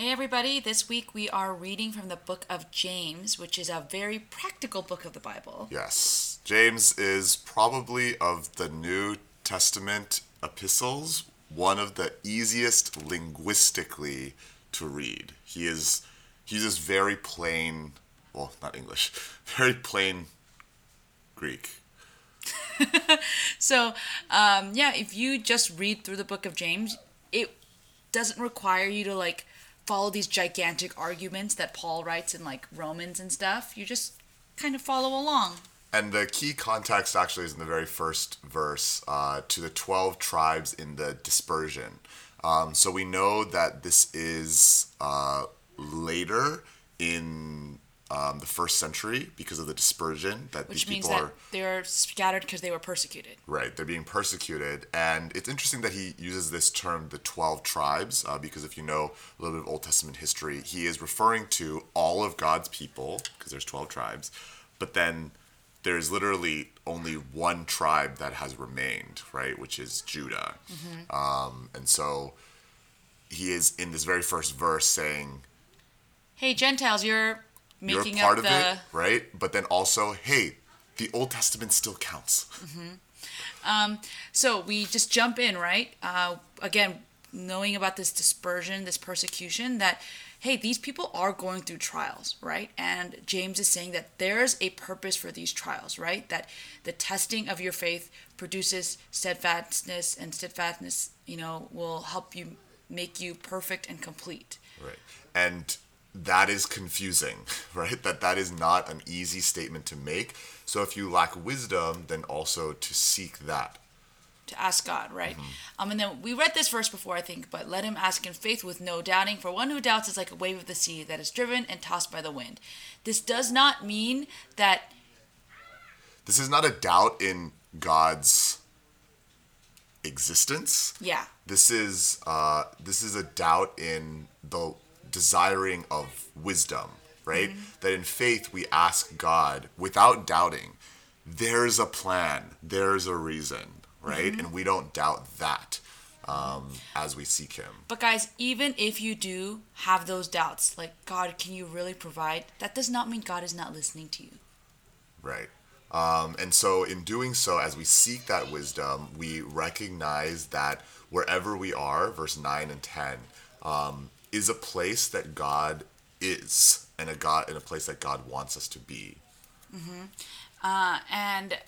Hey, everybody. This week we are reading from the book of James, which is a very practical book of the Bible. Yes. James is probably of the New Testament epistles one of the easiest linguistically to read. He is he's just very plain, well, not English, very plain Greek. So, um, yeah, if you just read through the book of James, it doesn't require you to like follow these gigantic arguments that Paul writes in like Romans and stuff. You just kind of follow along. And the key context actually is in the very first verse uh, to the 12 tribes in the dispersion. Um, so we know that this is uh, later in um, the first century because of the dispersion that Which these means people that are. they're scattered because they were persecuted. Right, they're being persecuted. And it's interesting that he uses this term, the 12 tribes, uh, because if you know a little bit of Old Testament history, he is referring to all of God's people, because there's 12 tribes, but then there's literally only one tribe that has remained, right, which is Judah. Um, and so he is in this very first verse saying, Hey, Gentiles, you're You're making part up of the. it, right? But then also, hey, the Old Testament still counts. So we just jump in, right? Uh, again, knowing about this dispersion, this persecution, that hey, these people are going through trials, right? And James is saying that there's a purpose for these trials, right? That the testing of your faith produces steadfastness, and steadfastness, you know, will help you make you perfect and complete. Right. And that is confusing, right? That that is not an easy statement to make. So if you lack wisdom, then also to seek that. to ask God, right? Um, and then we read this verse before, I think, but let him ask in faith with no doubting. For one who doubts is like a wave of the sea that is driven and tossed by the wind. This does not mean that, This is not a doubt in God's existence. yeah, This is uh, this is a doubt in the desiring of wisdom, right? That in faith we ask God without doubting. There's a plan. There's a reason, right? And we don't doubt that um, as we seek Him. but guys, even if you do have those doubts, like, God, can you really provide? That does not mean God is not listening to you. Right. Um, and so, in doing so, as we seek that wisdom, we recognize that wherever we are, verse 9 and 10, um, is a place that God is, and a God in a place that God wants us to be. Uh, and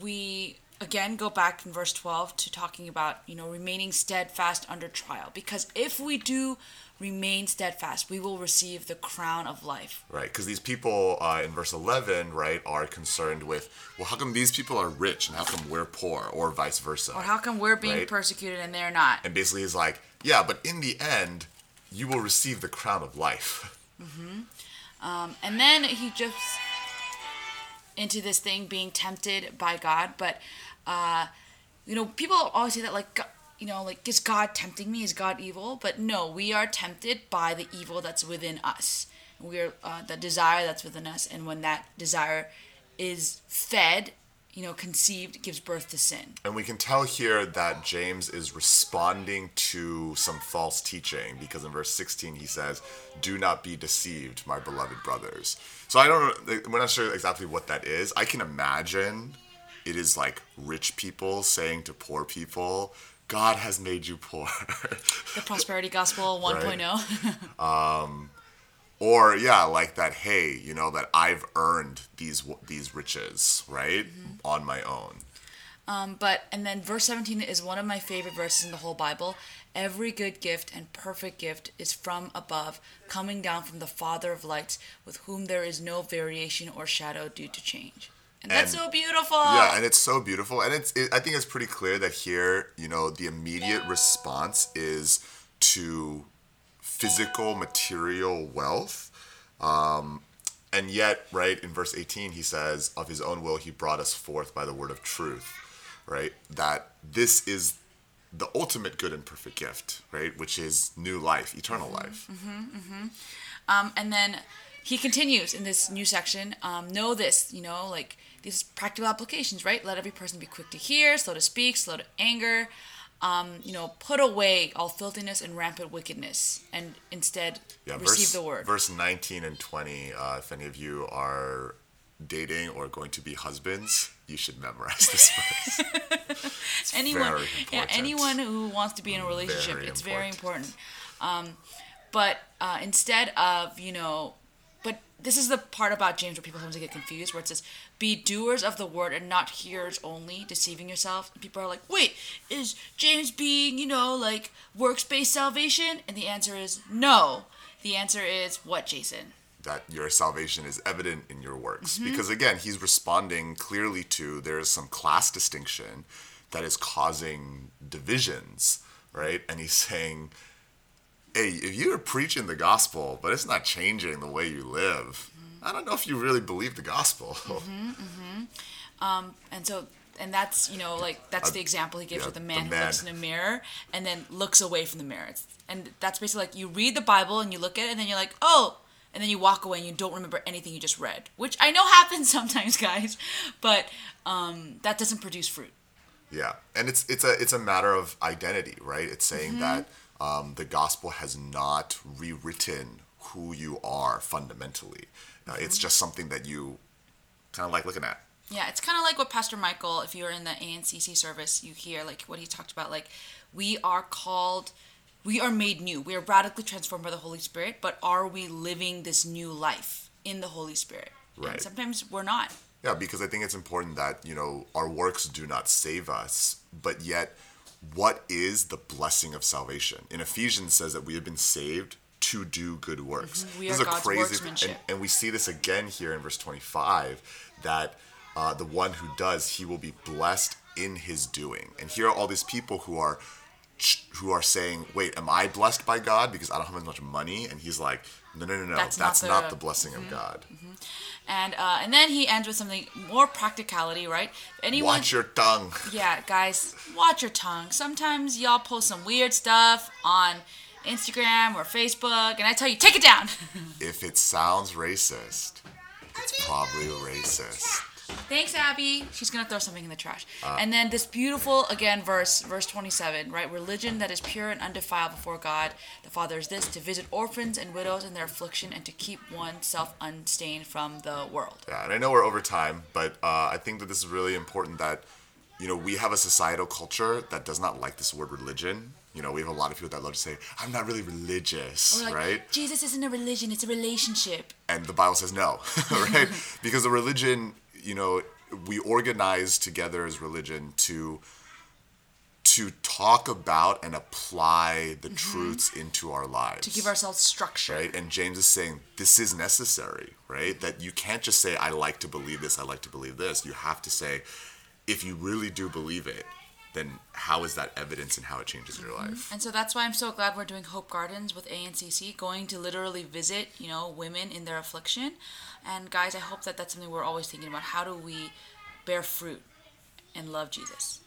we again go back in verse 12 to talking about you know remaining steadfast under trial because if we do remain steadfast we will receive the crown of life Right, because these people uh, in verse 11, right, are concerned with, well, how come these people are rich and how come we're poor, or vice versa? or how come we're being Right. persecuted and they're not and basically, he's like, yeah, but in the end, you will receive the crown of life. um, and then he just into this thing being tempted by god but uh, you know people always say that like you know like is god tempting me? Is god evil? But no we are tempted by the evil that's within us. We're uh, the desire that's within us. And when that desire is fed you know conceived gives birth to sin And we can tell here that James is responding to some false teaching because in verse 16 he says, Do not be deceived, my beloved brothers. So I don't know, we're not sure exactly what that is. I can imagine it is like rich people saying to poor people, God has made you poor. the prosperity gospel oh. 1.0 um, or yeah like that hey you know that i've earned these these riches right on my own Um, but and then verse 17 is one of my favorite verses in the whole Bible. Every good gift and perfect gift is from above, coming down from the Father of lights, with whom there is no variation or shadow due to change. And that's so beautiful. yeah and it's so beautiful and it's it, i think it's pretty clear that here you know the immediate response is to physical material wealth um, and yet right in verse 18 he says of his own will he brought us forth by the word of truth right that this is the ultimate good and perfect gift right which is new life eternal life Um, and then he continues in this new section. Um, know this, you know, like these practical applications, right? Let every person be quick to hear, slow to speak, slow to anger. Um, you know, put away all filthiness and rampant wickedness, and instead Yeah, receive verse, the word. Verse 19 and 20. Uh, if any of you are dating or going to be husbands, you should memorize this verse. It's anyone, yeah, anyone who wants to be in a relationship, Very it's very important. important. Um, but uh, instead of you know, this is the part about James where people sometimes get confused, where it says, "Be doers of the word and not hearers only, deceiving yourself." People are like, "Wait, is James being you know like works based salvation?" And the answer is no. The answer is what, Jason? that your salvation is evident in your works. Mm-hmm. Because again, he's responding clearly to there is some class distinction that is causing divisions, right? And he's saying, hey, if you're preaching the gospel, but it's not changing the way you live, Mm-hmm. I don't know if you really believe the gospel. And so, and that's you know like that's the example he gives yeah, with the man who looks in a mirror and then looks away from the mirror. It's, and that's basically like you read the Bible and you look at it and then you're like, oh, and then you walk away and you don't remember anything you just read, which I know happens sometimes, guys, but um, that doesn't produce fruit. Yeah, and it's it's a it's a matter of identity, right? It's saying Mm-hmm. that um, the gospel has not rewritten who you are fundamentally. Uh, It's Mm-hmm. just something that you kind of like looking at. Yeah, it's kind of like what Pastor Michael, if you're in the ANCC service, you hear like what he talked about. Like, we are called, we are made new. We are radically transformed by the Holy Spirit, but are we living this new life in the Holy Spirit? And Right. sometimes we're not. Yeah, because I think it's important that, you know, our works do not save us, but yet what is the blessing of salvation? In Ephesians says that we have been saved to do good works. Mm-hmm. This is a God's crazy and, and we see this again here in verse 25 that uh, the one who does, he will be blessed in his doing. And here are all these people who are who are saying, "Wait, am I blessed by God because I don't have as much money?" And he's like, "No, no, no, no. That's That's, not not, the- the, blessing of God. And uh, and then he ends with something more practicality, right? Anyone, Watch your tongue." yeah, guys, watch your tongue. Sometimes y'all post some weird stuff on Instagram or Facebook, and I tell you, take it down. If it sounds racist, it's probably racist. Thanks, Abby. She's gonna throw something in the trash. Uh. and then this beautiful again verse, verse twenty-seven, right? Religion that is pure and undefiled before God, the Father is this: to visit orphans and widows in their affliction, and to keep oneself unstained from the world. Yeah, and I know we're over time, but uh, I think that this is really important that, you know, we have a societal culture that does not like this word religion. You know, we have a lot of people that love to say, I'm not really religious, like, right? Jesus isn't a religion; it's a relationship. And the Bible says no, right? because the religion, you know, we organize together as religion to to talk about and apply the truths into our lives. Mm-hmm. To give ourselves structure. right? And James is saying this is necessary, right? That you can't just say I like to believe this, I like to believe this. You have to say if you really do believe it, then how is that evidence and how it changes your mm-hmm. life? And so that's why I'm so glad we're doing Hope Gardens with ANCC, going to literally visit, you know, women in their affliction. And guys, I hope that that's something we're always thinking about. How do we bear fruit and love Jesus?